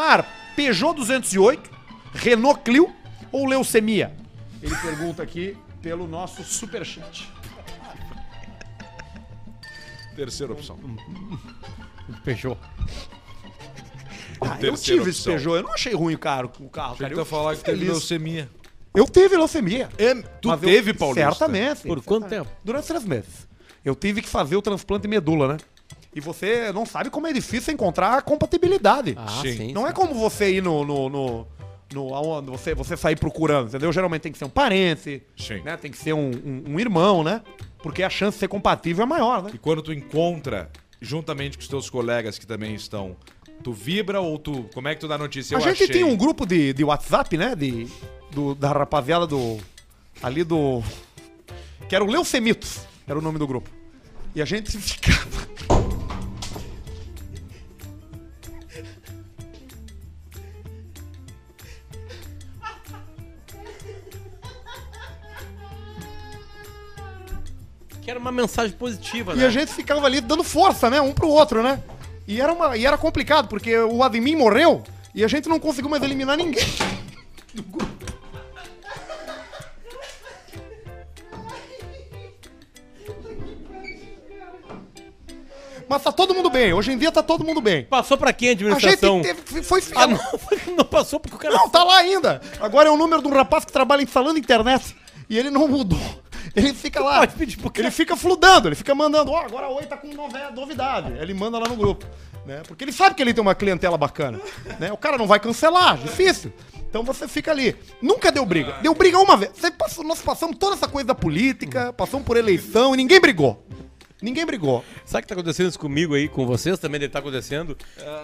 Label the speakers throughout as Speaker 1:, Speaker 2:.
Speaker 1: Neymar, Peugeot 208, Renault Clio ou leucemia? Ele pergunta aqui pelo nosso superchat.
Speaker 2: Terceira opção.
Speaker 3: Fechou.
Speaker 1: Ah, eu tive esse
Speaker 2: opção.
Speaker 1: Peugeot, eu não achei ruim o carro, o carro cara. Eu
Speaker 2: falar que teve leucemia.
Speaker 1: Eu tive leucemia.
Speaker 2: É, tu
Speaker 1: Mas eu-
Speaker 2: teve, Paulista?
Speaker 1: Certamente.
Speaker 3: Por quanto tempo?
Speaker 1: Durante três meses. Eu tive que fazer o transplante de medula, né? E você não sabe como é difícil encontrar a compatibilidade.
Speaker 3: Ah,
Speaker 2: Sim.
Speaker 3: sim.
Speaker 1: não é como você ir no. no, no, no- aonde você, você sair procurando, entendeu? Geralmente tem que ser um parente,
Speaker 2: Sim.
Speaker 1: né? Tem que ser um, um- um irmão, né? Porque a chance de ser compatível é maior, né?
Speaker 2: E quando tu encontra, juntamente com os teus colegas que também estão, tu vibra ou tu. Como é que tu dá notícia?
Speaker 1: a
Speaker 2: Eu
Speaker 1: gente
Speaker 2: achei.
Speaker 1: tinha um grupo de, de WhatsApp, né? De, do, da rapaziada do. Ali do. Que era o Leucemitos, era o nome do grupo. E a gente ficava.
Speaker 3: Que era uma mensagem positiva,
Speaker 1: E
Speaker 3: né?
Speaker 1: a gente ficava ali dando força, né? Um pro outro, né? E era, uma, e era complicado, porque o Admin morreu e a gente não conseguiu mais eliminar ninguém. do grupo. Mas tá todo mundo bem, hoje em dia tá todo mundo bem.
Speaker 3: Passou pra quem a
Speaker 1: A gente
Speaker 3: administração?
Speaker 1: teve, foi
Speaker 3: Ah, não, não passou porque o cara...
Speaker 1: Não, tá lá ainda. Agora é o número de um rapaz que trabalha instalando internet. E ele não mudou. Ele fica lá.
Speaker 3: Pode pedir pro cara.
Speaker 1: Ele fica fludando, ele fica mandando, ó, agora oi tá com nove- novidade. Ele manda lá no grupo. Né? Porque ele sabe que ele tem uma clientela bacana. Né? O cara não vai cancelar, difícil. Então você fica ali. Nunca deu briga. Deu briga uma vez. Você passou- nós passamos toda essa coisa da política, passamos por eleição e ninguém brigou. Ninguém brigou.
Speaker 3: Sabe o que tá acontecendo isso comigo aí, com vocês também deve estar acontecendo?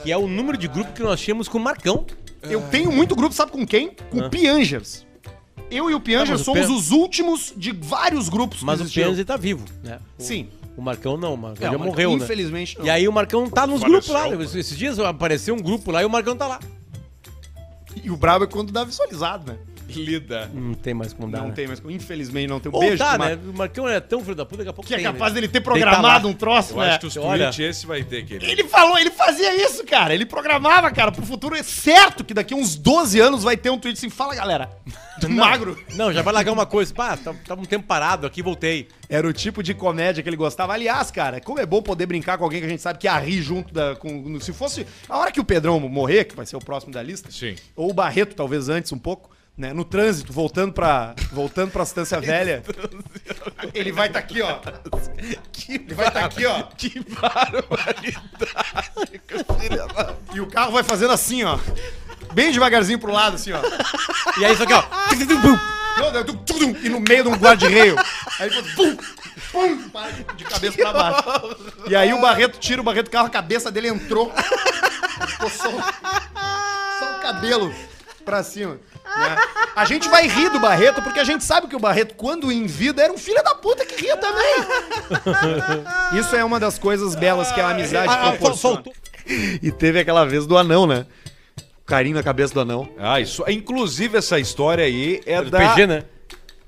Speaker 3: Que é o número de grupo que nós tínhamos com o Marcão.
Speaker 1: Eu tenho muito grupo, sabe com quem? Com o Piangers. Eu e o
Speaker 3: Ah, mas o
Speaker 1: somos
Speaker 3: Pian-
Speaker 1: os últimos de vários grupos
Speaker 3: Mas
Speaker 1: que
Speaker 3: o. Pianzi tá vivo, né? O,
Speaker 1: Sim.
Speaker 3: O Marcão não, o Marcão
Speaker 1: É,
Speaker 3: já
Speaker 1: o Marcão,
Speaker 3: morreu, né?
Speaker 1: Infelizmente não.
Speaker 3: E aí o Marcão tá nos
Speaker 2: Faleceu,
Speaker 3: grupos lá.
Speaker 2: mano.
Speaker 3: Esses dias apareceu um grupo lá e o Marcão tá lá.
Speaker 1: E o brabo é quando dá visualizado, né?
Speaker 2: Lida.
Speaker 3: Não tem mais como dar,
Speaker 1: não
Speaker 3: né?
Speaker 1: tem, mas infelizmente não tem. Um
Speaker 3: Ou
Speaker 1: beijo
Speaker 3: tá, né? O Marcão é tão filho da puta, daqui a pouco
Speaker 1: Que é
Speaker 3: tem,
Speaker 1: capaz
Speaker 3: né?
Speaker 1: dele ter
Speaker 3: tá
Speaker 1: programado
Speaker 3: lá.
Speaker 1: um troço,
Speaker 2: Eu
Speaker 1: né?
Speaker 2: acho que os
Speaker 3: Olha.
Speaker 2: tweets esse vai ter, querido.
Speaker 1: Ele falou, ele fazia isso, cara. Ele programava, cara, pro futuro. É certo que daqui uns 12 anos vai ter um tweet assim, fala, galera. Do magro.
Speaker 3: Não, já vai largar uma coisa. Pá, tá, tá um tempo parado aqui, voltei.
Speaker 1: Era o tipo de comédia que ele gostava. Aliás, cara, como é bom poder brincar com alguém que a gente sabe que ia rir junto da. Com, se fosse. A hora que o Pedrão morrer, que vai ser o próximo da lista.
Speaker 2: Sim.
Speaker 1: Ou o Barreto, talvez antes um pouco. Né, no trânsito, voltando pra, voltando pra Estância Velha. Ele vai estar aqui, ó. Ele vai estar aqui, ó.
Speaker 2: Que barbaridade.
Speaker 1: E o carro vai fazendo assim, ó. Bem devagarzinho pro lado, assim, ó.
Speaker 3: E aí, isso aqui, ó.
Speaker 1: E no meio de um guarda-reio. Aí ele faz pum, pum, para de cabeça pra baixo. E aí o Barreto tira o Barreto do carro, a cabeça dele entrou. Ficou só, só o cabelo pra cima. Né? A gente vai rir do Barreto porque a gente sabe que o Barreto, quando em vida, era um filho da puta que ria também. Isso é uma das coisas belas que a amizade
Speaker 3: Ah, ah,
Speaker 1: proporciona. E teve aquela vez do anão, né? Carinho na cabeça do anão.
Speaker 2: Ah, isso. Inclusive, essa história aí é
Speaker 3: Do
Speaker 2: da.
Speaker 3: PG, né?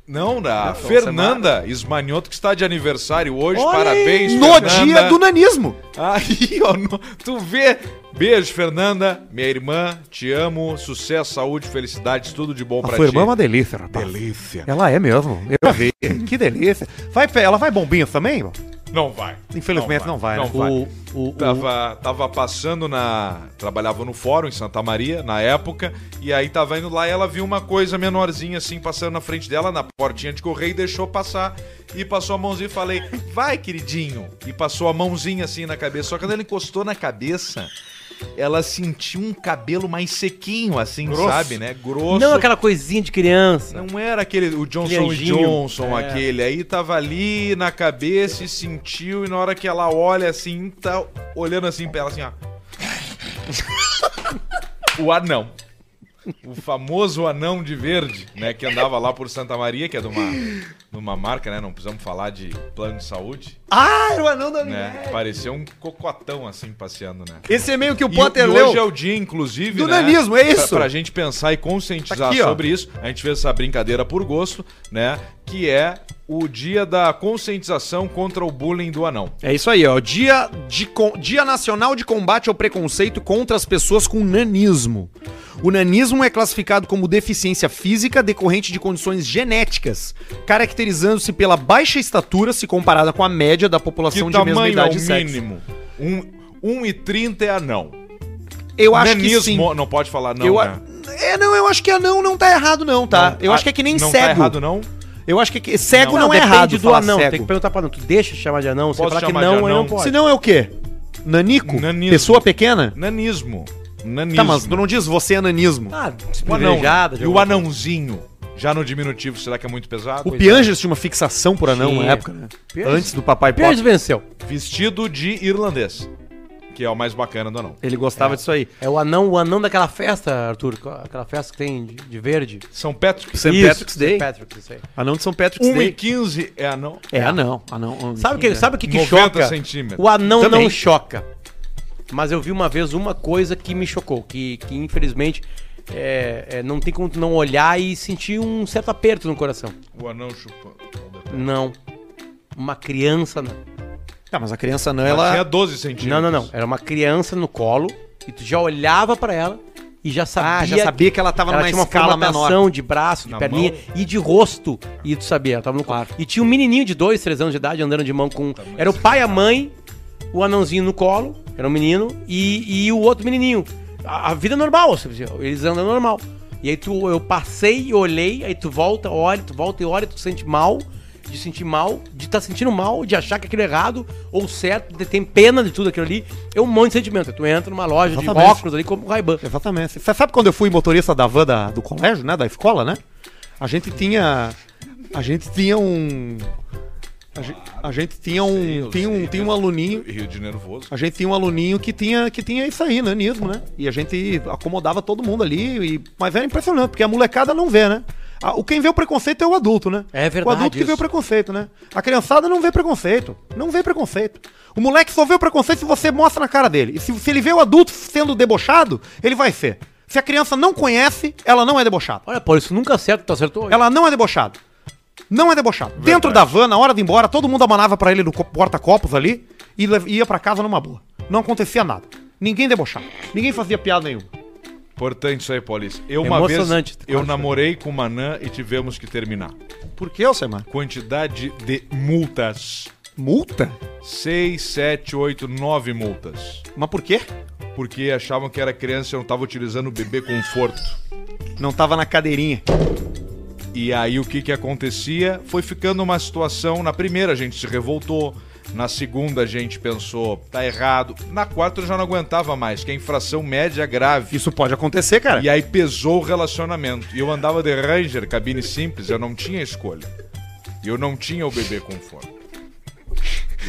Speaker 2: Não, da Fernanda Ismanioto, que está de aniversário hoje.
Speaker 3: Olha
Speaker 2: Parabéns,
Speaker 1: No
Speaker 2: Fernanda.
Speaker 1: dia do nanismo.
Speaker 2: Aí, ó, no- tu vê. Beijo, Fernanda, minha irmã, te amo, sucesso, saúde, felicidades, tudo de bom pra ti.
Speaker 1: é uma delícia, rapaz.
Speaker 2: delícia.
Speaker 1: Ela é mesmo. Eu vi. que delícia. Vai, ela vai bombinhas também? ó?
Speaker 2: Não vai.
Speaker 1: Infelizmente não vai,
Speaker 2: Não
Speaker 1: né?
Speaker 2: vai.
Speaker 3: O, o, o,
Speaker 2: Tava, tava passando na. Trabalhava no fórum em Santa Maria, na época, e aí tava indo lá e ela viu uma coisa menorzinha assim passando na frente dela, na portinha de correio, e deixou passar. E passou a mãozinha e falei, vai, queridinho. E passou a mãozinha assim na cabeça. Só que quando ela encostou na cabeça, ela sentiu um cabelo mais sequinho, assim,
Speaker 1: Grosso.
Speaker 2: sabe, né? Grosso.
Speaker 3: Não aquela coisinha de criança.
Speaker 2: Não era aquele, o Johnson. Johnson,
Speaker 3: É.
Speaker 2: aquele. Aí tava ali na cabeça e sentiu, e na hora que ela olha assim, tá olhando assim pra ela assim, ó. o anão. O famoso anão de verde, né? Que andava lá por Santa Maria, que é de uma, de uma marca, né? Não precisamos falar de plano de saúde,
Speaker 1: Ah, era o anão da
Speaker 2: né? Parecia um cocotão assim passeando, né?
Speaker 1: Esse é meio que o
Speaker 2: E,
Speaker 1: Potter
Speaker 2: e
Speaker 1: leu.
Speaker 2: hoje é o dia, inclusive,
Speaker 1: Do
Speaker 2: né,
Speaker 1: nanismo, é isso.
Speaker 2: Pra, pra gente pensar e conscientizar
Speaker 1: Tá aqui,
Speaker 2: sobre isso. A gente fez essa brincadeira por gosto, né? Que é o dia da conscientização contra o bullying do anão.
Speaker 1: É isso aí, ó. Dia, de, dia Nacional de Combate ao Preconceito contra as Pessoas com Nanismo. O nanismo é classificado como deficiência física decorrente de condições genéticas, caracterizando-se pela baixa estatura se comparada com a média da
Speaker 2: Que
Speaker 1: população de mesma
Speaker 2: tamanho é
Speaker 1: idade
Speaker 2: o
Speaker 1: e sexo.
Speaker 2: mínimo? Um, 1,30 é anão.
Speaker 1: Eu acho que
Speaker 2: Nanismo,
Speaker 1: sim.
Speaker 2: não pode falar não,
Speaker 1: eu, a-
Speaker 2: né?
Speaker 1: É, não, eu acho que anão não tá errado não, tá?
Speaker 2: Não,
Speaker 1: eu
Speaker 2: ah,
Speaker 1: acho que é que nem
Speaker 2: não
Speaker 1: cego.
Speaker 2: Tá errado não?
Speaker 1: Eu acho que, que cego
Speaker 3: Não,
Speaker 1: não, é
Speaker 3: depende
Speaker 1: errado
Speaker 3: do anão.
Speaker 1: cego.
Speaker 3: Tem que perguntar pra anão. Tu deixa chamar de anão?
Speaker 2: Posso
Speaker 3: falar que
Speaker 2: chamar de
Speaker 3: não,
Speaker 2: anão?
Speaker 3: não pode.
Speaker 1: Se não é o quê? Nanico?
Speaker 2: Nanismo.
Speaker 1: Pessoa pequena?
Speaker 2: Nanismo. Nanismo.
Speaker 1: Tá, mas tu não diz você é nanismo.
Speaker 3: Ah,
Speaker 2: O anão. E o anãozinho. Já no diminutivo, será que é muito pesado?
Speaker 1: O Piangers tinha uma fixação por anão na época, né?
Speaker 3: Piangers-
Speaker 1: Antes do Papai Pop.
Speaker 3: Piers venceu.
Speaker 2: Vestido de irlandês. Que é o mais bacana do anão.
Speaker 1: Ele gostava disso aí.
Speaker 3: É o anão, o anão daquela festa, Arthur. Aquela festa que tem de, de verde.
Speaker 2: São Patrick.
Speaker 3: Isso,
Speaker 1: Patrick's Day.
Speaker 3: St. Patrick's, isso aí.
Speaker 1: Anão de São Patrick's Day.
Speaker 2: 1,15 é anão.
Speaker 1: É, anão. anão
Speaker 3: Sabe o que, sabe o que, que
Speaker 2: 90
Speaker 3: choca?
Speaker 2: centímetros.
Speaker 3: O anão
Speaker 1: Também.
Speaker 3: não choca. Mas eu vi uma vez uma coisa que me chocou, que, que infelizmente é, é, não tem como tu não olhar e sentir um certo aperto no coração.
Speaker 2: O anão chupando.
Speaker 3: Não. Uma criança não.
Speaker 1: Ah, mas a criança não,
Speaker 2: Ela tinha
Speaker 1: ela...
Speaker 2: 12 centímetros.
Speaker 3: Não, não, não. Era uma criança no colo e tu já olhava pra ela e já sabia.
Speaker 1: Ah, já sabia que ela tava
Speaker 3: ela
Speaker 1: numa
Speaker 3: tinha uma
Speaker 1: escala menor.
Speaker 3: de braço, de
Speaker 2: Na
Speaker 3: perninha
Speaker 2: mão?
Speaker 3: e de rosto. E tu sabia, ela tava no colo.
Speaker 1: Claro.
Speaker 3: E tinha um menininho de dois, três anos de idade andando de mão com. Era o pai, a mãe, o anãozinho no colo, era um menino, e, e o outro menininho. A, a vida é normal, eles andam normal. E aí tu, eu passei e olhei, aí tu volta, olha, tu volta e olha, tu sente mal, de sentir mal, de estar sentindo mal, de achar que aquilo é errado ou certo, de ter pena de tudo aquilo ali. É um monte de sentimento. Tu entra numa loja de
Speaker 1: Exatamente.
Speaker 3: óculos ali como Ray-Ban.
Speaker 1: Exatamente. Você sabe quando eu fui motorista da van da- do colégio, né? Da escola, né? A gente tinha... A gente tinha um... A gente, a gente tinha um...
Speaker 2: Sei,
Speaker 1: um,
Speaker 2: sei,
Speaker 1: tinha um aluninho...
Speaker 2: Rio de Nervoso.
Speaker 1: A gente tinha um aluninho que tinha, que tinha isso aí, nanismo, né? E a gente acomodava todo mundo ali. E... Mas era impressionante, porque a molecada não vê, né? Ah, O quem vê o preconceito é o adulto, né?
Speaker 3: É verdade
Speaker 1: O adulto que vê
Speaker 3: isso.
Speaker 1: o preconceito, né? A criançada não vê preconceito. Não vê preconceito. O moleque só vê o preconceito se você mostra na cara dele. E se, se ele vê o adulto sendo debochado, ele vai ser. Se a criança não conhece, ela não é debochada.
Speaker 3: Olha, pô, isso nunca acerta, tu acertou? hoje.
Speaker 1: Ela não é debochada. Não é debochado. Dentro da van, na hora de ir embora, todo mundo amanava pra ele no co- porta-copos ali e ia pra casa numa boa. Não acontecia nada. Ninguém debochava. Ninguém fazia piada nenhuma.
Speaker 2: Importante isso aí, Paulista. Eu uma vez eu namorei com uma anã e tivemos que terminar.
Speaker 1: Por que, Alcemar?
Speaker 2: Quantidade de multas.
Speaker 1: Multa?
Speaker 2: 6, 7, 8, 9 multas.
Speaker 1: Mas por quê?
Speaker 2: Porque achavam que era criança e eu não tava utilizando o bebê conforto.
Speaker 1: Não tava na cadeirinha.
Speaker 2: E aí o que que acontecia? Foi ficando uma situação, na primeira a gente se revoltou, na segunda a gente pensou, tá errado, na quarta eu já não aguentava mais, que a infração média é grave.
Speaker 1: Isso pode acontecer, cara.
Speaker 2: E aí pesou o relacionamento. E eu andava de Ranger, cabine simples, eu não tinha escolha. E eu não tinha o bebê conforto.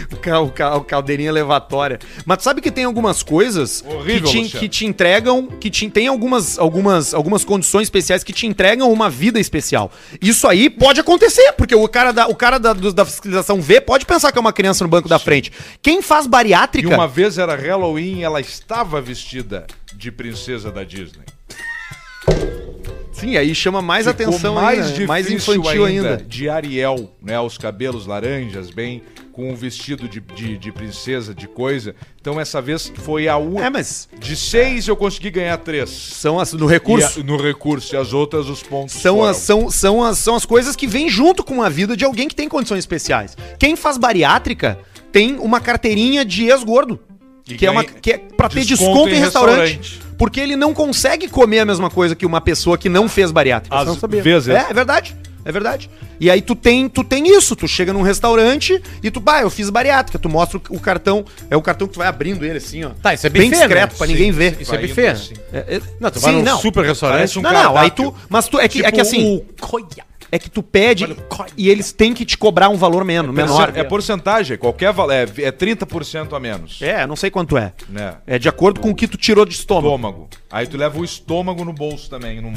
Speaker 1: o, ca- o caldeirinha elevatória. Mas sabe que tem algumas coisas
Speaker 2: Horrível,
Speaker 1: que, te, que te entregam, que te, tem algumas, algumas, algumas condições especiais que te entregam uma vida especial. Isso aí pode acontecer, porque o cara da, o cara da, da fiscalização V pode pensar que é uma criança no banco da frente. Quem faz
Speaker 2: E
Speaker 1: bariátrica.
Speaker 2: uma vez era Halloween e ela estava vestida de princesa da Disney.
Speaker 1: Sim, aí chama mais
Speaker 2: Ficou
Speaker 1: atenção
Speaker 2: mais
Speaker 1: ainda, mais infantil ainda.
Speaker 2: De Ariel, né? Os cabelos laranjas, bem, com um vestido de, de, de princesa, de coisa. Então essa vez foi a única.
Speaker 1: É, mas
Speaker 2: De seis eu consegui ganhar três.
Speaker 1: são as, no recurso.
Speaker 2: A- no recurso. E as outras, os pontos
Speaker 1: São
Speaker 2: foram.
Speaker 1: as, são, são, as, são as coisas que vêm junto com a vida de alguém que tem condições especiais. Quem faz bariátrica tem uma carteirinha de ex-gordo. Que é, uma, que é pra ter
Speaker 2: desconto
Speaker 1: desconto em
Speaker 2: em
Speaker 1: restaurante,
Speaker 2: restaurante.
Speaker 1: Porque ele não consegue comer a mesma coisa que uma pessoa que não fez bariátrica.
Speaker 2: Às
Speaker 3: não sabia.
Speaker 2: vezes.
Speaker 1: É, é verdade. É verdade. E aí tu tem, tu tem isso, tu chega num restaurante e tu, bah, eu fiz bariátrica, tu mostra o, o cartão, é o cartão que tu vai abrindo ele assim, ó.
Speaker 3: Tá, isso é
Speaker 1: bem
Speaker 3: buffet,
Speaker 1: discreto
Speaker 3: né?
Speaker 1: pra
Speaker 2: Sim,
Speaker 1: ninguém ver.
Speaker 3: Isso é
Speaker 2: vai
Speaker 3: buffet.
Speaker 2: assim.
Speaker 1: É, é-
Speaker 3: Não, tu vai
Speaker 1: sim,
Speaker 3: num
Speaker 1: não.
Speaker 3: super restaurante.
Speaker 2: Um
Speaker 1: não, não, aí tu, mas tu é que, é que
Speaker 3: Tipo
Speaker 1: assim,
Speaker 3: o.
Speaker 1: é que tu pede e eles têm que te cobrar um valor menos, menor.
Speaker 2: É porcentagem, qualquer valor. É, é 30% a menos.
Speaker 1: É, não sei quanto é.
Speaker 2: Né?
Speaker 1: É de acordo com o que tu tirou de estômago.
Speaker 2: Estômago. Aí tu leva o estômago no bolso também, num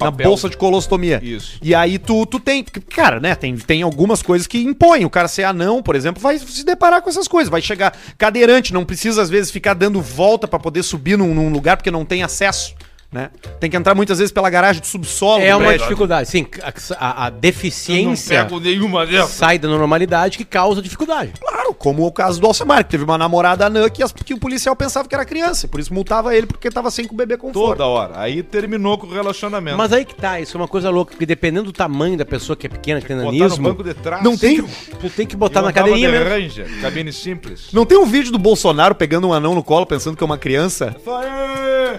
Speaker 1: Na
Speaker 2: papel.
Speaker 1: bolsa de colostomia.
Speaker 2: Isso.
Speaker 1: E aí tu, tu tem. Cara, né? Tem, tem algumas coisas que impõem. O cara ser anão, por exemplo, vai se deparar com essas coisas. Vai chegar cadeirante, não precisa às vezes ficar dando volta pra poder subir num, num lugar porque não tem acesso. Né? Tem que entrar muitas vezes pela garagem do subsolo
Speaker 3: É
Speaker 1: do
Speaker 3: uma dificuldade. Sim, a, a- a deficiência
Speaker 2: Não pego nenhuma dessas.
Speaker 3: sai da normalidade que causa dificuldade.
Speaker 1: Claro, como o caso do Alcemar, que teve uma namorada anã que, as- que o policial pensava que era criança, por isso multava ele porque tava sem com o bebê conforto.
Speaker 2: Toda hora. Aí terminou com o relacionamento.
Speaker 3: Mas aí que tá, isso é uma coisa louca, porque dependendo do tamanho da pessoa que é pequena, que tem
Speaker 2: Botar no
Speaker 3: nanismo,
Speaker 2: banco de trás.
Speaker 1: Não tem,
Speaker 3: tu tem que botar
Speaker 2: E
Speaker 3: na cadeirinha
Speaker 2: de
Speaker 3: mesmo.
Speaker 2: Ranger, cabine simples.
Speaker 1: não tem um vídeo do Bolsonaro pegando um anão no colo pensando que é uma criança?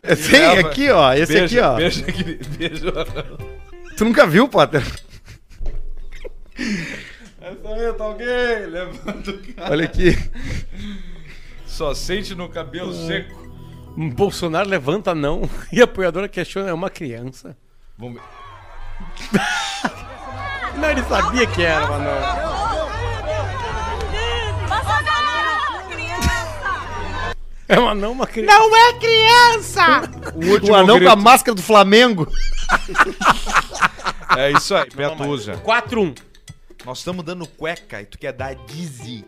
Speaker 2: É,
Speaker 1: Tem aqui, ó, esse aqui, ó.
Speaker 2: Beija, aquele- beija.
Speaker 1: Tu nunca viu, Potter?
Speaker 2: Essa aí, tá alguém? Levanta o cara.
Speaker 1: Olha aqui.
Speaker 2: Só sente no cabelo seco.
Speaker 3: Um Bolsonaro levanta não e a apoiadora questiona, é uma criança.
Speaker 2: Vamos ver.
Speaker 3: Não, ele sabia que era, mano. É uma não, uma criança. Não é criança!
Speaker 2: O
Speaker 1: O anão com a máscara do Flamengo.
Speaker 2: É isso aí, Petusa.
Speaker 3: 4-1.
Speaker 2: Nós estamos dando cueca e tu quer dar Dizzy.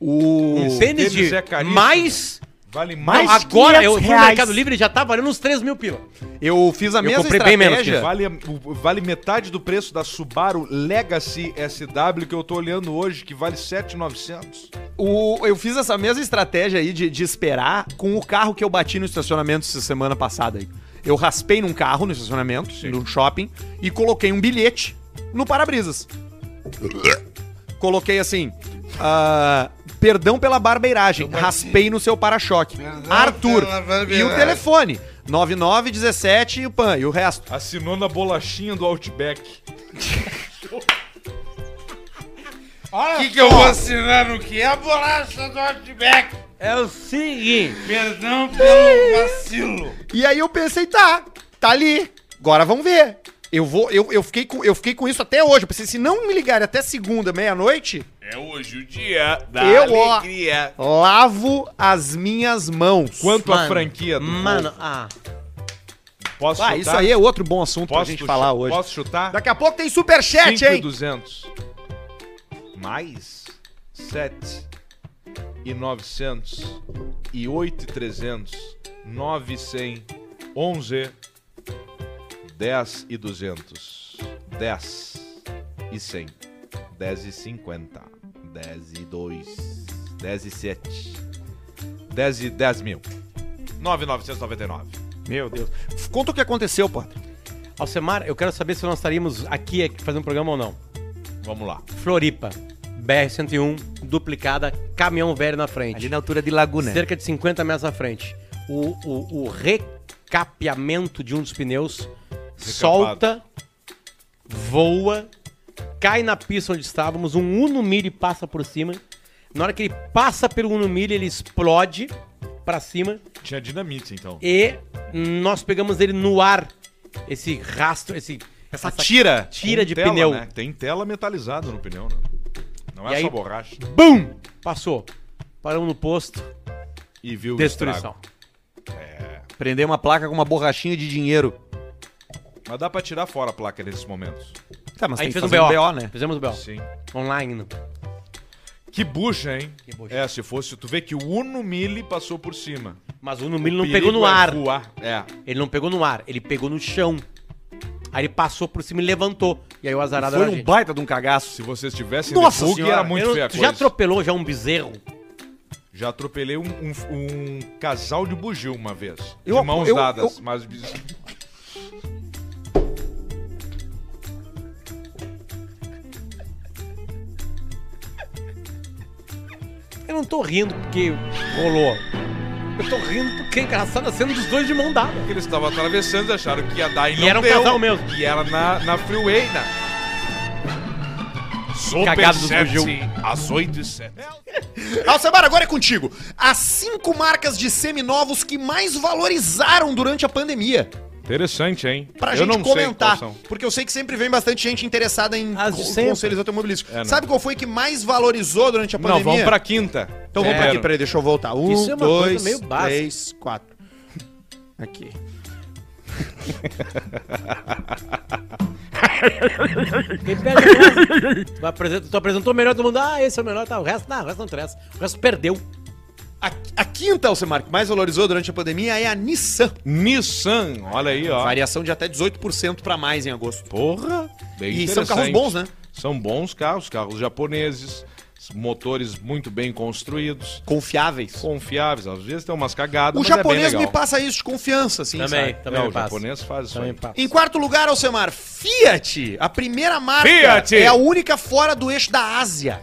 Speaker 1: O...
Speaker 3: Um tênis
Speaker 2: tênis
Speaker 3: de
Speaker 2: é caríssimo.
Speaker 3: mais...
Speaker 2: Vale
Speaker 3: Não,
Speaker 2: mais.
Speaker 3: agora eu
Speaker 1: 500
Speaker 3: fui no. Mercado Livre já tá valendo uns 3 mil pila.
Speaker 1: Eu fiz a
Speaker 3: Eu
Speaker 1: mesma
Speaker 3: comprei bem menos que
Speaker 1: estratégia.
Speaker 2: Vale, vale metade do preço da Subaru Legacy SW que eu tô olhando hoje, que vale 7,900.
Speaker 1: O, eu fiz essa mesma estratégia aí de, de esperar com o carro que eu bati no estacionamento essa semana passada aí. Eu raspei num carro no estacionamento, num shopping, e coloquei um bilhete no para-brisas. Coloquei assim. ah, perdão pela barbeiragem, raspei no seu para-choque. Arthur. E o telefone. 9917 e o PAN. E o resto.
Speaker 2: Assinou na bolachinha do Outback.
Speaker 4: O que, que eu vou assinar no que? A bolacha do Outback.
Speaker 3: É o seguinte.
Speaker 4: Perdão pelo vacilo.
Speaker 1: E aí eu pensei, tá, tá ali. Agora vamos ver. Eu vou, eu, eu, fiquei com, eu fiquei com isso até hoje. Eu pensei, se não me ligarem até segunda, meia-noite,
Speaker 4: É hoje o dia da
Speaker 1: Eu, ó.
Speaker 4: alegria.
Speaker 1: lavo as minhas mãos.
Speaker 2: Quanto a
Speaker 3: Mano,
Speaker 2: franquia do
Speaker 3: Mano,
Speaker 2: Volvo?
Speaker 3: ah.
Speaker 2: Posso
Speaker 1: Ah,
Speaker 2: chutar?
Speaker 1: isso aí é outro bom assunto pra
Speaker 2: Posso
Speaker 1: gente
Speaker 2: chu-
Speaker 1: falar hoje.
Speaker 2: Posso chutar?
Speaker 1: Daqui a pouco tem superchat,
Speaker 2: 5 e
Speaker 1: hein?
Speaker 2: 200. Mais 7 e 900 e 8 e 300 9 e 100 11 10 e 200 10 e 100 10 e 50 10 e 2 10 e 7 10 e 10 mil 9,999
Speaker 1: Meu Deus. Conta o que aconteceu, Potter.
Speaker 3: Alcemar, eu quero saber se nós estaríamos aqui fazendo um programa ou não.
Speaker 2: Vamos lá
Speaker 3: Floripa, BR-101, duplicada, caminhão velho na frente.
Speaker 1: na altura de Laguna.
Speaker 3: Cerca de 50 metros à frente. O, o, o recapeamento de um dos pneus solta, voa, cai na pista onde estávamos, um Uno Mille passa por cima. Na hora que ele passa pelo Uno Mille, ele explode pra cima
Speaker 2: Tinha dinamite então
Speaker 3: e nós pegamos ele no ar. Esse rastro, esse,
Speaker 1: Essa tira.
Speaker 3: tira
Speaker 2: Com
Speaker 3: de
Speaker 2: tela,
Speaker 3: pneu.
Speaker 2: né? Tem tela metalizada no pneu, né? Não é
Speaker 3: E aí-
Speaker 2: só borracha.
Speaker 3: Bum! Passou. Paramos no posto.
Speaker 2: E viu o
Speaker 3: Destruição.
Speaker 2: estrago.
Speaker 1: Prender uma placa com uma borrachinha de dinheiro.
Speaker 2: Mas dá pra tirar fora a placa nesses momentos.
Speaker 1: Tá, mas
Speaker 3: Aí
Speaker 1: tem que
Speaker 3: fez um BO.
Speaker 1: um BO, né?
Speaker 3: Fizemos o BO.
Speaker 2: Sim.
Speaker 3: Online. né?
Speaker 2: Que bucha, hein?
Speaker 3: Que bucha.
Speaker 2: É, se fosse... Tu vê que o Uno Mille passou por cima.
Speaker 3: Mas o Uno Mille não pegou no
Speaker 2: é
Speaker 3: ar.
Speaker 2: voar. É.
Speaker 3: Ele não pegou no ar, ele pegou no chão. Aí ele passou por cima e levantou. E aí o azarado
Speaker 1: Foi
Speaker 3: era a
Speaker 1: um
Speaker 3: gente.
Speaker 1: baita de um cagaço.
Speaker 2: Se vocês tivessem
Speaker 1: Nossa
Speaker 2: bug,
Speaker 1: senhora,
Speaker 2: era muito
Speaker 3: Eu não-
Speaker 2: feia a
Speaker 3: tu
Speaker 2: coisa.
Speaker 3: já atropelou já um bezerro?
Speaker 2: Já atropelei um, um- um casal de bugio uma vez.
Speaker 1: Eu-
Speaker 2: de mãos
Speaker 1: eu-
Speaker 2: dadas.
Speaker 1: eu-
Speaker 2: Mas...
Speaker 3: Eu não tô rindo porque rolou. Eu tô rindo porque é engraçado a cena dos dois de mão dada.
Speaker 2: Porque eles estavam atravessando e acharam que ia dar e,
Speaker 3: E
Speaker 2: não
Speaker 3: era um
Speaker 2: deu.
Speaker 3: casal mesmo.
Speaker 2: E era na, na freeway, né? Super
Speaker 3: Cagado dos
Speaker 2: 7,
Speaker 3: bugio.
Speaker 2: às 8 e 7.
Speaker 1: Alcemar, agora é contigo. As cinco marcas de seminovos que mais valorizaram durante a pandemia.
Speaker 2: Interessante, hein?
Speaker 1: Pra
Speaker 2: Eu
Speaker 1: gente
Speaker 2: não sei
Speaker 1: comentar.
Speaker 2: são.
Speaker 1: Porque eu sei que sempre vem bastante gente interessada em
Speaker 3: As
Speaker 1: co- conselhos automobilísticos.
Speaker 2: É.
Speaker 1: Sabe qual foi que mais valorizou durante a pandemia?
Speaker 2: Não, vamos pra quinta.
Speaker 1: Então vamos pra aqui, peraí, deixa eu voltar. Um,
Speaker 3: Isso é uma coisa
Speaker 1: dois,
Speaker 3: meio básica.
Speaker 1: três, quatro. Aqui.
Speaker 3: Quem tu, apresenta- tu apresentou o melhor do mundo. Ah, esse é o melhor, tá. O resto, não, o resto não interessa. O resto perdeu.
Speaker 1: A, a quinta, Alcemar, que mais valorizou durante a pandemia é a Nissan.
Speaker 2: Nissan, olha aí, ó.
Speaker 1: Variação de até 18% pra mais em agosto.
Speaker 2: Porra, bem
Speaker 1: E são carros bons, né?
Speaker 2: São bons carros, carros japoneses, motores muito bem construídos,
Speaker 1: Confiáveis.
Speaker 2: confiáveis. Às vezes tem umas cagadas,
Speaker 1: O
Speaker 2: mas é bem
Speaker 1: japonês
Speaker 2: legal.
Speaker 1: me passa isso de confiança, assim,
Speaker 3: Também,
Speaker 1: sabe?
Speaker 3: também
Speaker 2: é,
Speaker 3: me
Speaker 2: o
Speaker 3: passa.
Speaker 2: japonês faz isso
Speaker 3: Também passa.
Speaker 1: Em quarto lugar, Alcemar, Fiat. A primeira marca
Speaker 2: Fiat.
Speaker 1: é a única fora do eixo da Ásia.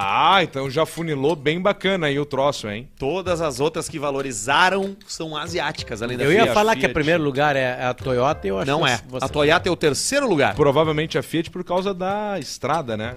Speaker 2: Ah, então já funilou bem bacana aí o troço, hein?
Speaker 1: Todas as outras que valorizaram são asiáticas, além da
Speaker 3: Eu ia
Speaker 1: Fiat.
Speaker 3: falar que o primeiro lugar é a Toyota e eu acho
Speaker 1: Não
Speaker 3: que
Speaker 1: é.
Speaker 3: você-
Speaker 1: A Toyota é o terceiro lugar.
Speaker 2: Provavelmente a Fiat por causa da estrada, né?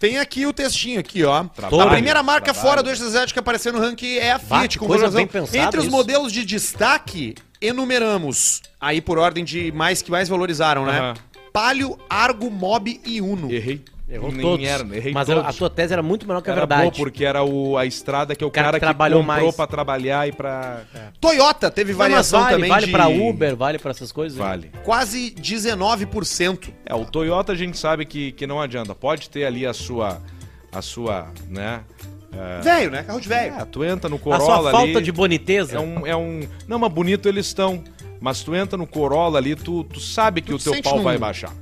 Speaker 1: Tem aqui o textinho aqui, ó.
Speaker 2: Trabalho,
Speaker 1: a primeira marca
Speaker 2: trabalho.
Speaker 1: fora do eixo asiático que apareceu no ranking é a
Speaker 3: Bah,
Speaker 1: Fiat,
Speaker 3: que
Speaker 1: com
Speaker 3: pensada
Speaker 1: Entre os
Speaker 3: isso.
Speaker 1: modelos de destaque, enumeramos aí por ordem de mais que mais valorizaram, né? Palio, Argo, Mob e Uno.
Speaker 2: Errei.
Speaker 3: Errou
Speaker 2: Nem
Speaker 3: todos.
Speaker 2: era, errei
Speaker 3: Mas
Speaker 2: todos.
Speaker 3: a tua tese era muito menor que a
Speaker 2: Era
Speaker 3: verdade.
Speaker 2: boa porque era o, a estrada que é o
Speaker 3: cara
Speaker 2: cara,
Speaker 3: que
Speaker 2: que
Speaker 3: trabalhou
Speaker 2: comprou
Speaker 3: mais.
Speaker 2: pra trabalhar e pra...
Speaker 1: Toyota teve variação
Speaker 3: vale,
Speaker 1: também
Speaker 3: vale
Speaker 1: de
Speaker 3: pra Uber, vale pra essas coisas.
Speaker 2: Vale.
Speaker 1: quase 19%.
Speaker 2: É, o Toyota a gente sabe que, que não adianta. Pode ter ali a sua, a sua, né? É,
Speaker 1: Velho, né? Carro de velho.
Speaker 2: é, tu entra no
Speaker 3: A
Speaker 2: Corolla
Speaker 3: sua falta
Speaker 2: ali,
Speaker 3: de boniteza.
Speaker 2: é um, é um... Não, mas bonito eles estão. Mas tu entra no Corolla ali, tu, tu sabe que
Speaker 1: Tu
Speaker 2: o teu pau
Speaker 1: num-
Speaker 2: vai baixar.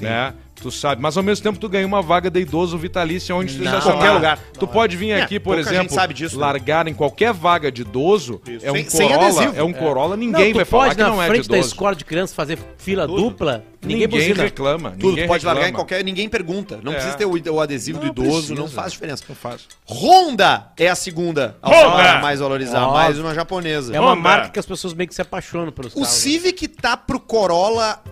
Speaker 2: Né? Tu sabe. Mas ao mesmo tempo tu ganha uma vaga de idoso vitalício onde tu
Speaker 3: Não.
Speaker 2: já
Speaker 1: Qualquer lugar.
Speaker 2: Tu pode vir
Speaker 1: É,
Speaker 2: aqui, por exemplo,
Speaker 1: sabe disso, né?
Speaker 2: largar em qualquer vaga de idoso. É um
Speaker 1: Sem- sem
Speaker 2: Corolla,
Speaker 1: adesivo.
Speaker 2: é um Corolla,
Speaker 3: Não,
Speaker 2: ninguém
Speaker 3: tu
Speaker 2: vai falar
Speaker 3: pode
Speaker 2: que
Speaker 3: na
Speaker 2: não é de
Speaker 3: frente da
Speaker 2: idoso.
Speaker 3: escola de criança fazer fila
Speaker 2: Tudo.
Speaker 3: dupla, ninguém,
Speaker 2: Ninguém
Speaker 3: buzina.
Speaker 2: reclama.
Speaker 1: Tudo,
Speaker 2: ninguém
Speaker 1: pode largar em
Speaker 2: reclama.
Speaker 1: qualquer. Ninguém pergunta. Não
Speaker 2: É.
Speaker 1: precisa ter o, o adesivo do
Speaker 2: Não
Speaker 1: idoso,
Speaker 2: precisa.
Speaker 1: não faz diferença.
Speaker 2: Não faz.
Speaker 1: Honda é a segunda. A
Speaker 4: Honda!
Speaker 1: mais valorizada, mais uma japonesa.
Speaker 3: É uma
Speaker 4: Honda.
Speaker 3: marca que as pessoas meio que se apaixonam pelos
Speaker 1: O
Speaker 3: carros. né?
Speaker 1: Civic tá pro Corolla,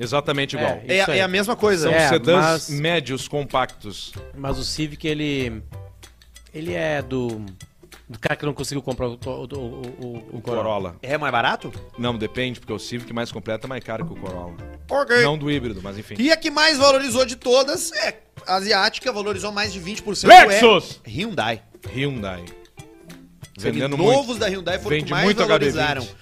Speaker 2: Exatamente igual.
Speaker 3: É,
Speaker 1: é, é a mesma coisa.
Speaker 2: São
Speaker 3: É,
Speaker 2: sedãs
Speaker 3: mas-
Speaker 2: médios compactos.
Speaker 3: Mas o Civic, ele. Ele é do. Do cara que não conseguiu comprar o, o, o, o, o
Speaker 2: O
Speaker 3: Corolla.
Speaker 2: Corolla.
Speaker 1: É mais barato?
Speaker 2: Não, depende, porque o Civic mais completo é mais caro que o Corolla.
Speaker 1: Ok.
Speaker 2: Não do híbrido, mas enfim.
Speaker 1: E a que mais valorizou de todas é a asiática, valorizou mais de 20%.
Speaker 4: Lexus!
Speaker 1: É Hyundai.
Speaker 2: Hyundai.
Speaker 1: Vendendo
Speaker 2: Vendendo muito.
Speaker 1: novos da Hyundai foram
Speaker 2: Vende
Speaker 1: que mais valorizaram.
Speaker 2: HB20.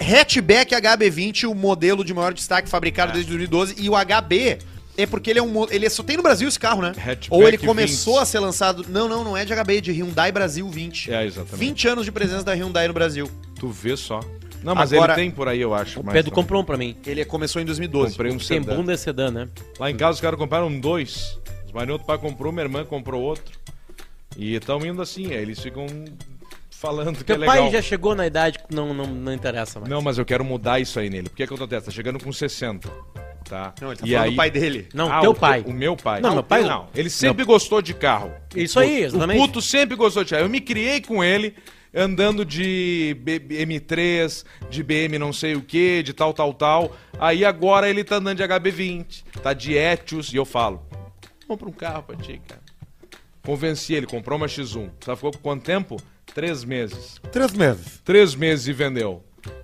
Speaker 1: Hatchback HB20, o modelo de maior destaque
Speaker 2: É.
Speaker 1: fabricado desde 2012. E o HB é porque ele é um. Ele só tem no Brasil esse carro, né?
Speaker 2: Hatchback
Speaker 1: Ou ele começou
Speaker 2: 20.
Speaker 1: a ser lançado. Não, não, não é de HB, é de Hyundai Brasil 20.
Speaker 2: É, exatamente.
Speaker 1: 20 anos de presença da Hyundai no Brasil.
Speaker 2: Tu vê só. Não, mas
Speaker 1: Agora-
Speaker 2: ele tem por aí, eu acho.
Speaker 3: O Pedro comprou um pra mim.
Speaker 1: Ele começou em 2012.
Speaker 2: Comprei um
Speaker 3: Tem
Speaker 2: sedã.
Speaker 3: bunda e sedã, né?
Speaker 2: Lá em casa os caras compraram dois. Os marinhos, pai comprou, minha irmã comprou outro. E estão indo assim, eles ficam falando que
Speaker 3: Teu
Speaker 2: é legal.
Speaker 3: pai já chegou na idade que não, não, não interessa mais.
Speaker 2: Não, mas eu quero mudar isso aí nele. Porque é que acontece? Tá chegando com 60. Tá?
Speaker 1: Não, ele tá
Speaker 2: E
Speaker 1: falando
Speaker 2: aí-
Speaker 1: do pai dele.
Speaker 3: Não,
Speaker 2: Ah,
Speaker 3: teu
Speaker 2: o
Speaker 3: pai.
Speaker 2: O meu pai.
Speaker 3: Não, meu pai-
Speaker 2: Não, ele sempre gostou de carro.
Speaker 3: Isso aí,
Speaker 2: O-
Speaker 3: exatamente.
Speaker 2: O puto sempre gostou de carro. Eu me criei com ele andando de B- M3, de BM não sei o que, de tal, tal, tal. Aí agora ele tá andando de HB20, tá de Etios, e eu falo, compra um carro pra ti, cara. Convenci ele, comprou uma X1. Sabe, ficou com quanto tempo? Três meses.
Speaker 1: Três meses.
Speaker 2: Três meses e vendeu.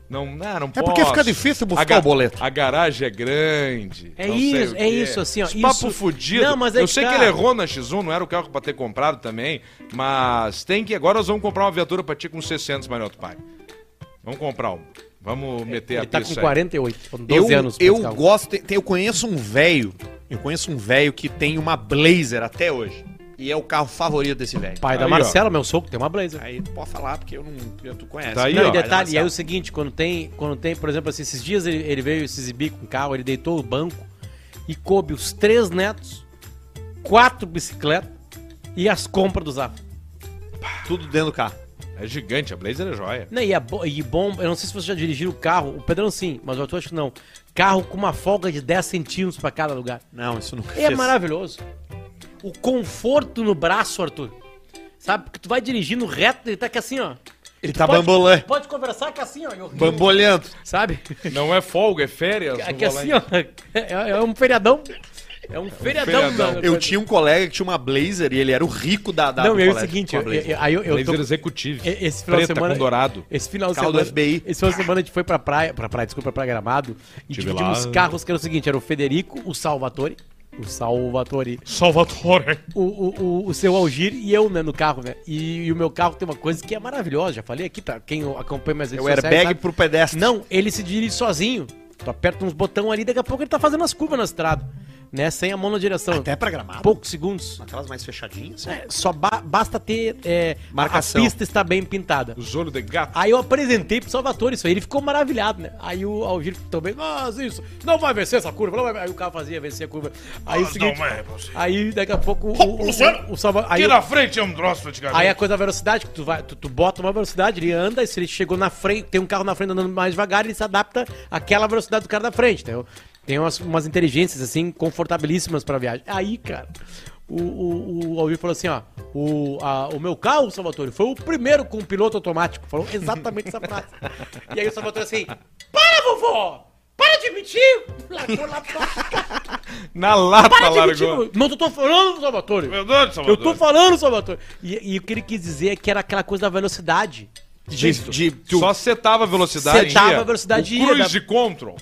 Speaker 2: Não, não, não
Speaker 1: É porque
Speaker 2: posso.
Speaker 1: fica difícil buscar
Speaker 2: A ga-
Speaker 1: o boleto.
Speaker 2: A garagem é grande.
Speaker 3: É
Speaker 2: não sei
Speaker 3: isso,
Speaker 2: o
Speaker 3: é
Speaker 2: quê.
Speaker 3: isso, assim, ó,
Speaker 2: Esse papo
Speaker 3: isso-
Speaker 2: fudido.
Speaker 3: Não, mas é
Speaker 2: Eu
Speaker 3: que
Speaker 2: sei
Speaker 3: tá.
Speaker 2: que ele errou na X1, não era o carro pra ter comprado também, mas tem que... Agora nós vamos comprar uma viatura pra ti com 600, Maroto Pai. Vamos comprar um. Vamos meter
Speaker 3: Ele
Speaker 2: a
Speaker 3: tá com
Speaker 2: pista aí.
Speaker 3: 48, com 12
Speaker 1: eu,
Speaker 3: anos.
Speaker 1: Eu gosto, tem- eu conheço um velho, eu conheço um velho que tem uma Blazer até hoje. E é o carro favorito desse velho.
Speaker 3: Pai da
Speaker 2: Aí, ó.
Speaker 3: Marcela, meu sogro, tem uma Blazer.
Speaker 1: Aí tu pode falar, porque eu não. eu- Tu conhece.
Speaker 2: Tá aí,
Speaker 3: não,
Speaker 2: ó.
Speaker 3: e detalhe, e
Speaker 1: Marcelo.
Speaker 3: o seguinte, quando tem, quando tem, por exemplo, assim, esses dias ele, ele veio se exibir com o carro, ele deitou o banco e coube os três netos, quatro bicicletas e as compras do Zafra.
Speaker 1: Tudo dentro do carro.
Speaker 2: É gigante, a Blazer é joia.
Speaker 3: Não, e, é bo- e bom, eu não sei se você já dirigiu o carro, o Pedrão sim, mas o Arthur acho que não. Carro com uma folga de 10 centímetros pra cada lugar.
Speaker 1: Não, isso nunca
Speaker 3: É
Speaker 1: fiz.
Speaker 3: maravilhoso. O conforto no braço, Arthur. Sabe? Porque tu vai dirigindo reto, ele tá aqui assim, ó.
Speaker 1: Ele tá
Speaker 3: Pode-
Speaker 1: bambolando.
Speaker 3: Pode conversar que é assim, ó. eu-
Speaker 1: Bambolhando.
Speaker 3: Sabe?
Speaker 2: Não é folga, é férias.
Speaker 3: Aqui
Speaker 2: no
Speaker 3: assim, ó. É, é um feriadão. É um feriadão.
Speaker 2: feriadão.
Speaker 3: da-
Speaker 1: Eu tinha um colega que tinha uma Blazer e ele era o rico da. da
Speaker 3: Não, e é o seguinte, eu,
Speaker 1: Blazer.
Speaker 3: eu- aí eu, eu tô...
Speaker 2: Blazer executivo.
Speaker 3: e- Esse final
Speaker 2: Preta
Speaker 3: de semana.
Speaker 2: com dourado.
Speaker 3: Esse final de semana.
Speaker 1: FBI.
Speaker 3: Esse final de semana a gente foi pra praia, pra praia, desculpa, pra Gramado. E
Speaker 2: Tive
Speaker 3: dividimos
Speaker 2: lá.
Speaker 3: carros que era o seguinte: era o Federico, o Salvatore. O Salvatore.
Speaker 2: Salvatore.
Speaker 3: O, o, o, o seu Algir e eu, né, no carro, né? E, e o meu carro tem uma coisa que é maravilhosa. Já falei aqui, tá? Quem acompanha mais
Speaker 1: É o airbag pro pedestre.
Speaker 3: Não, ele se dirige sozinho. Tu aperta uns botões ali, daqui a pouco ele tá fazendo as curvas na estrada. Né? Sem a monodireção.
Speaker 1: Até pra gramado.
Speaker 3: poucos segundos.
Speaker 1: Aquelas mais fechadinhas.
Speaker 3: É, só ba- basta ter é,
Speaker 1: Marcação.
Speaker 3: A pista está bem pintada.
Speaker 2: Os olhos de gato.
Speaker 3: Aí eu apresentei pro Salvatore isso aí, ele ficou maravilhado, né? Aí o Algir também, mas isso, não vai vencer essa curva, não vai... Aí o carro fazia vencer a curva. Aí o seguinte,
Speaker 4: não é possível.
Speaker 3: aí daqui a pouco o, o, o, o Salva- aí,
Speaker 4: Aqui na frente é um troço praticamente.
Speaker 3: aí a coisa da velocidade, que tu, vai, tu, tu bota uma velocidade, ele anda, e se ele chegou na frente, tem um carro na frente andando mais devagar, ele se adapta àquela velocidade do cara da frente, entendeu? Tem umas, umas inteligências, assim, confortabilíssimas pra viagem. Aí, cara... O, o, o Alvir falou assim, ó. O, a- o meu carro, Salvatore, foi o primeiro com piloto automático. Falou exatamente essa frase. E aí o Salvatore assim, para, vovó! Para de mentir! Largou lá pra...
Speaker 2: Na lata
Speaker 3: Para de mentir!
Speaker 2: largou.
Speaker 3: Não, eu tô falando, Salvatore!
Speaker 4: Verdade,
Speaker 3: Eu
Speaker 4: Salvador.
Speaker 3: tô falando, Salvatore! E, e o que ele quis dizer é que era aquela coisa da velocidade.
Speaker 1: De, de, tu-
Speaker 2: Só setava a velocidade.
Speaker 3: Setava a velocidade
Speaker 2: O cruise
Speaker 3: da-
Speaker 2: control.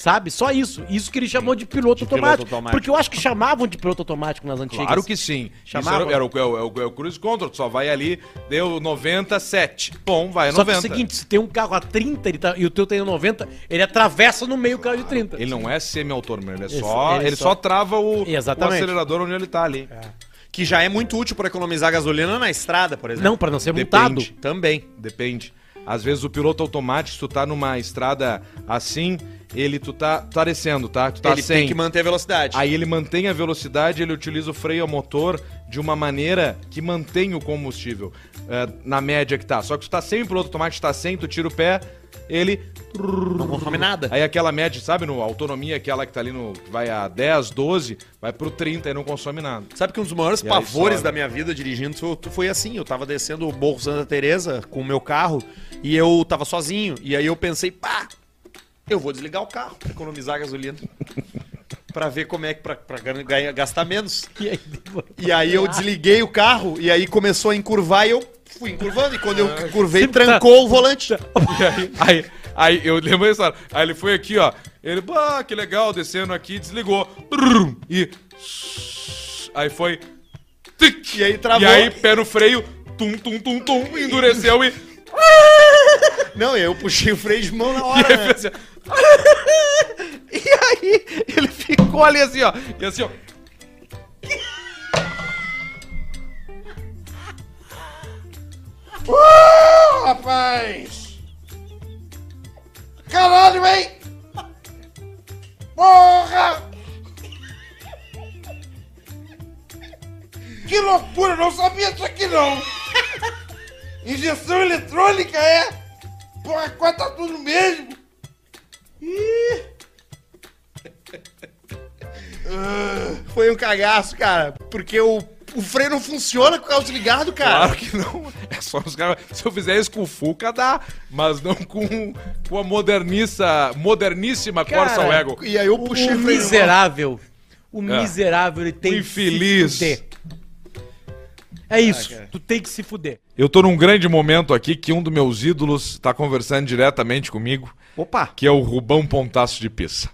Speaker 3: Sabe? Só isso. Isso que ele chamou de piloto,
Speaker 1: piloto
Speaker 3: automático.
Speaker 1: automático.
Speaker 3: Porque eu acho que chamavam de piloto automático nas antigas.
Speaker 2: Claro que sim. Isso
Speaker 3: Chamava?
Speaker 2: era, era o, é o, é o- é o cruise control. Tu só vai ali, deu 97. Bom, vai a
Speaker 3: Só que é
Speaker 2: 90.
Speaker 3: o seguinte, se tem um carro a 30 ele tá- e o teu tem a 90, ele atravessa no meio o carro de 30.
Speaker 2: Ele não é semi-autônomo, ele é
Speaker 3: Esse-
Speaker 2: só.
Speaker 3: ele
Speaker 2: Ele,
Speaker 3: só-
Speaker 2: só... trava o, o acelerador onde ele tá ali.
Speaker 1: que já é muito útil pra economizar gasolina na estrada, por exemplo.
Speaker 3: Não, pra não ser multado.
Speaker 2: Depende.
Speaker 1: Também.
Speaker 2: Depende. Às vezes o piloto automático, se tu tá numa estrada assim, ele tu tá, tu tá descendo, tá? Tu tá
Speaker 1: Ele
Speaker 2: 100.
Speaker 1: tem que manter a velocidade.
Speaker 2: Aí ele mantém a velocidade, ele utiliza o freio a motor de uma maneira que mantém o combustível eh, na média que tá. Só que tu tá sem o piloto automático, tá sem, tu tira o pé, ele.
Speaker 1: não consome nada.
Speaker 2: Aí aquela média, sabe, no autonomia, aquela que tá ali no. que vai a 10, 12, vai pro 30 e não consome nada.
Speaker 1: Sabe que um dos maiores
Speaker 2: E
Speaker 1: pavores da minha vida dirigindo foi, foi assim, eu tava descendo o Morro Santa Teresa com o meu carro e eu tava sozinho. E aí eu pensei, pá, eu vou desligar o carro pra economizar gasolina. pra ver como é que, pra, pra ganhar- gastar menos.
Speaker 3: E aí,
Speaker 1: E aí eu desliguei o carro e aí começou a encurvar e eu fui encurvando. E quando eu curvei, trancou o volante.
Speaker 2: E aí, aí, aí eu lembro história. Aí ele foi aqui, ó. Ele, ah, que legal, descendo aqui, desligou. E. Aí foi.
Speaker 1: E aí travou.
Speaker 2: E aí, pé no freio, tum, tum, tum, tum, endureceu e.
Speaker 1: Não, e aí eu puxei o freio de mão na
Speaker 2: E
Speaker 1: hora.
Speaker 2: aí
Speaker 1: né?
Speaker 2: E aí, ele ficou ali assim, ó. E assim, ó.
Speaker 4: Uh, rapaz! Caralho, hein? Porra! Que loucura, não sabia disso aqui não! Injeção eletrônica é? Porra, quase tá tudo mesmo! Ih!
Speaker 1: Foi um cagaço, cara. Porque o, o freio não funciona com o carro desligado, cara.
Speaker 2: Claro que não. É só os caras. Se eu fizer isso com o Fuca, dá. Mas não com, com a moderniça, moderníssima
Speaker 3: Cara,
Speaker 2: Corsa Wagon.
Speaker 1: E aí eu
Speaker 3: O
Speaker 1: puxei o freio mão.
Speaker 3: miserável. O
Speaker 2: É.
Speaker 3: miserável, ele tem
Speaker 2: O infeliz.
Speaker 3: que se fuder. É isso, tu tem que se fuder.
Speaker 2: Eu tô num grande momento aqui que um dos meus ídolos tá conversando diretamente comigo,
Speaker 1: Opa.
Speaker 2: que é o Rubão Pontaço de Pizza.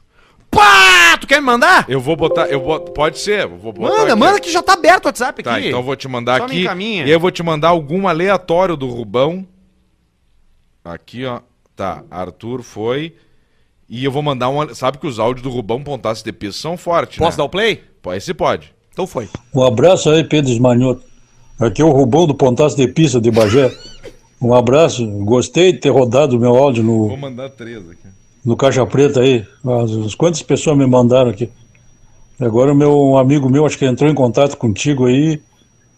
Speaker 1: Pá! Tu quer me mandar?
Speaker 2: Eu vou botar, eu vou, pode ser, eu vou botar
Speaker 1: Manda,
Speaker 2: aqui.
Speaker 1: manda que já tá aberto o WhatsApp
Speaker 2: Tá,
Speaker 1: aqui.
Speaker 2: então eu vou te mandar
Speaker 1: Só me
Speaker 2: aqui. E eu vou te mandar algum aleatório do Rubão. Aqui, ó. Tá, Arthur foi. E eu vou mandar um. Sabe que os áudios do Rubão Pontaço de Pizza são fortes,
Speaker 1: Posso
Speaker 2: né?
Speaker 1: dar o play?
Speaker 2: Pode, esse pode.
Speaker 1: Então foi.
Speaker 5: Um abraço aí, Pedro Esmanhoto. Aqui é o Rubão do Pontaço de Pista de Bagé. Um abraço, gostei de ter rodado o meu áudio
Speaker 2: Vou
Speaker 5: no,
Speaker 2: mandar três aqui.
Speaker 5: no Caixa Preta aí. As, as- quantas pessoas me mandaram aqui? Agora o meu um amigo meu, acho que entrou em contato contigo aí,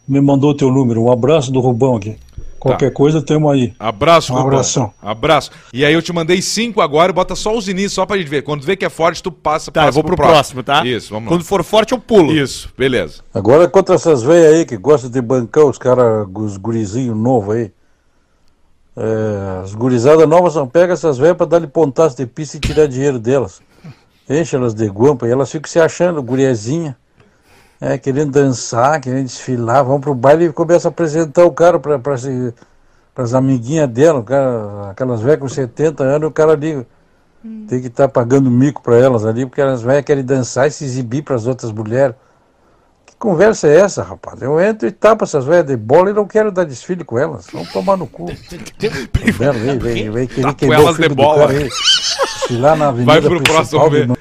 Speaker 5: me mandou o teu número. Um abraço do Rubão aqui. Qualquer coisa, temos aí.
Speaker 2: Abraço,
Speaker 5: Um abração.
Speaker 2: Abraço. E aí eu te mandei cinco agora e bota só os inícios, só pra gente ver. Quando vê que é forte, tu passa,
Speaker 1: Tá,
Speaker 2: passa
Speaker 1: eu vou pro próximo, tá?
Speaker 2: Isso, vamos
Speaker 1: Quando
Speaker 2: lá.
Speaker 1: for forte, eu pulo.
Speaker 2: Isso, beleza.
Speaker 5: Agora contra essas velhas aí que gostam de bancar os caras, os gurizinhos novos aí. É, as gurizadas novas só pegam essas velhas pra dar-lhe pontaço de pista e tirar dinheiro delas. Enche elas de guampa e elas ficam se achando, guriazinha. É, querendo dançar, querendo desfilar, vão pro baile e começam a apresentar o cara pra, pra se, pras amiguinhas dela, o cara, aquelas velhas com 70 anos, o cara liga. Tem que estar pagando mico pra elas ali, porque elas velhas querem dançar e se exibir pras outras mulheres. Que conversa é essa, rapaz? Eu entro e tapo essas velhas de bola e não quero dar desfile com elas. Vamos tomar no cu. Vem, vem, vem, vem querer
Speaker 2: elas
Speaker 5: o filho
Speaker 2: de bola.
Speaker 5: cara aí. Desfilar na avenida
Speaker 2: Vai pro próximo
Speaker 5: principal de
Speaker 2: ver.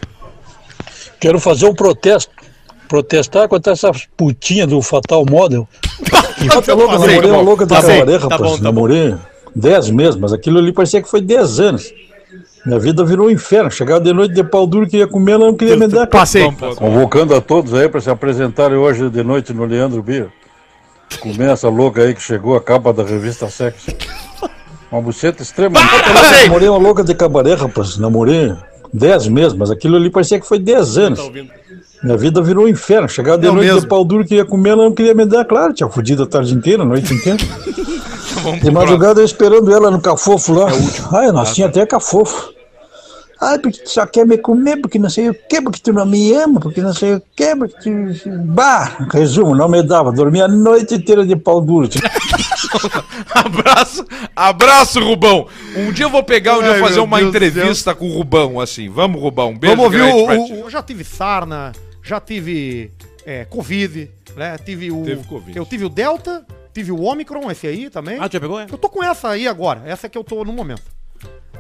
Speaker 5: Quero fazer um protesto protestar contra essas putinhas do Fatal Model. Que tá louco,
Speaker 1: Passei,
Speaker 5: namorei uma louca de
Speaker 3: Passei.
Speaker 5: cabaré,
Speaker 3: Tá
Speaker 5: rapaz.
Speaker 3: bom, tá
Speaker 5: namorei 10 meses, mas aquilo ali parecia que foi 10 anos. Minha vida virou um inferno. Chegava de noite de pau duro, queria comer, ela não queria me dar.
Speaker 1: Passei.
Speaker 5: Convocando a todos aí para se apresentarem hoje de noite no Leandro Bia. Comer essa louca aí que chegou a capa da revista Sexo. Uma buceta extrema. Namorei uma louca de cabaré, rapaz. Namorei 10 meses, mas aquilo ali parecia que foi 10 anos. Minha vida virou um inferno. Chegava de
Speaker 1: É o
Speaker 5: noite
Speaker 1: mesmo.
Speaker 5: de pau duro, queria comer, ela não queria me dar. Claro, tinha fudido a tarde inteira, a noite inteira.
Speaker 2: Vamos
Speaker 5: De madrugada eu esperando ela no cafofo lá. Ai, nós tinha até cafofo. Ai, porque tu só quer me comer, porque não sei o que, porque tu não me ama, porque não sei o que, porque tu... Bah, resumo, não me dava. Dormia a noite inteira de pau duro.
Speaker 2: Abraço, abraço, Rubão. Um dia eu vou pegar, um dia eu vou fazer uma
Speaker 1: Deus
Speaker 2: entrevista com o Rubão, assim. Vamos, Rubão. Um beijo
Speaker 1: Vamos ouvir o, o- Eu já tive sarna, já tive é, Covid, né? Tive o.
Speaker 2: Teve Covid.
Speaker 1: Eu tive o Delta, tive o Omicron, esse aí também.
Speaker 3: Ah, tu já pegou? É?
Speaker 1: Eu tô com essa aí agora. Essa que eu tô no momento.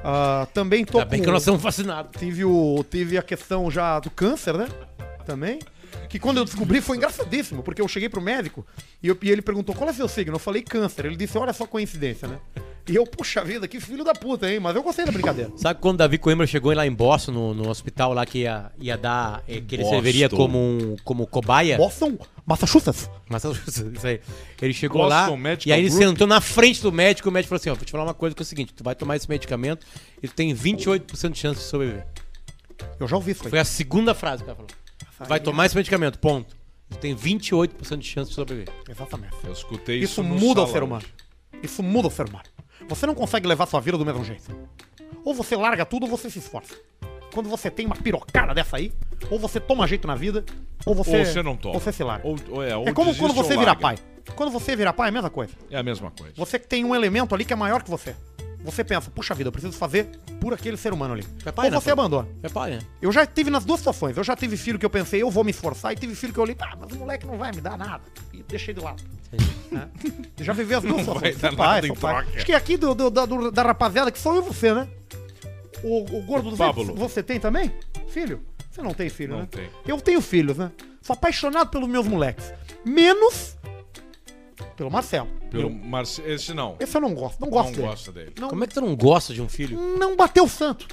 Speaker 1: Ah, também tô
Speaker 3: Ainda bem
Speaker 1: com.
Speaker 3: que nós somos vacinados.
Speaker 1: Tive, o, tive a questão já do câncer, né? Também. Que quando eu descobri foi engraçadíssimo, porque eu cheguei pro médico e, eu- e ele perguntou qual é seu signo. Eu falei câncer. Ele disse, olha só coincidência, né? E eu, puxa vida, que filho da puta, hein? Mas eu gostei da brincadeira.
Speaker 3: Sabe quando Davi Coimbra chegou lá em Boston, no, no hospital lá que ia, ia dar. eh, que ele
Speaker 2: Boston.
Speaker 3: serviria como, um, como cobaia?
Speaker 1: Boston, Massachusetts.
Speaker 3: Massachusetts, isso aí. Ele chegou
Speaker 2: Boston
Speaker 3: lá
Speaker 2: Medical
Speaker 3: e aí ele
Speaker 2: Group.
Speaker 3: sentou na frente do médico e o médico falou assim: ó, vou te falar uma coisa que é o seguinte: tu vai tomar esse medicamento e tu tem 28% de chance de sobreviver.
Speaker 1: Eu já ouvi isso aí.
Speaker 3: Foi a segunda frase que ela falou. Tu vai tomar esse medicamento, ponto. Tem 28% de chance de sobreviver.
Speaker 1: Exatamente.
Speaker 2: Eu escutei isso
Speaker 1: Isso
Speaker 2: no
Speaker 1: muda o
Speaker 2: salão
Speaker 1: ser humano. Isso muda o ser humano. Você não consegue levar sua vida do mesmo jeito. Ou você larga tudo ou você se esforça. Quando você tem uma pirocada dessa aí, ou você toma jeito na vida, ou você,
Speaker 2: Ou você não toma.
Speaker 1: Ou você se larga.
Speaker 2: Ou, ou é, ou
Speaker 1: é como quando você
Speaker 2: ou
Speaker 1: vira
Speaker 2: larga.
Speaker 1: pai. Quando você virar pai é a mesma coisa.
Speaker 2: É a mesma coisa.
Speaker 1: Você que tem um elemento ali que é maior que você. Você pensa, puxa vida, eu preciso fazer por aquele ser humano ali.
Speaker 3: É pai,
Speaker 1: ou
Speaker 3: né,
Speaker 1: você
Speaker 3: pô?
Speaker 1: abandona.
Speaker 3: É pai, né?
Speaker 1: Eu já tive nas duas situações. Eu já tive filho que eu pensei, eu vou me esforçar, e tive filho que eu olhei, ah, mas o moleque não vai me dar nada. E deixei de lado. Né? Já vivi as duas
Speaker 2: Não vai
Speaker 1: situações.
Speaker 2: dar
Speaker 1: pai,
Speaker 2: nada
Speaker 1: pai.
Speaker 2: troca.
Speaker 1: Acho que aqui do, do- da, do- da rapaziada que sou eu e você, né? O, o gordo do
Speaker 2: Pablo.
Speaker 1: Você tem também? Filho? Você não tem filho,
Speaker 2: Não
Speaker 1: né?
Speaker 2: tem.
Speaker 1: Eu tenho filhos, né? Sou apaixonado pelos meus moleques. Menos pelo Marcelo.
Speaker 2: Pelo
Speaker 1: Eu-
Speaker 2: Marce... Esse não.
Speaker 1: esse eu não gosto. Não gosto
Speaker 2: não
Speaker 1: dele.
Speaker 2: gosta dele.
Speaker 1: Não,
Speaker 3: Como é que tu não gosta de um filho?
Speaker 1: não bateu o santo.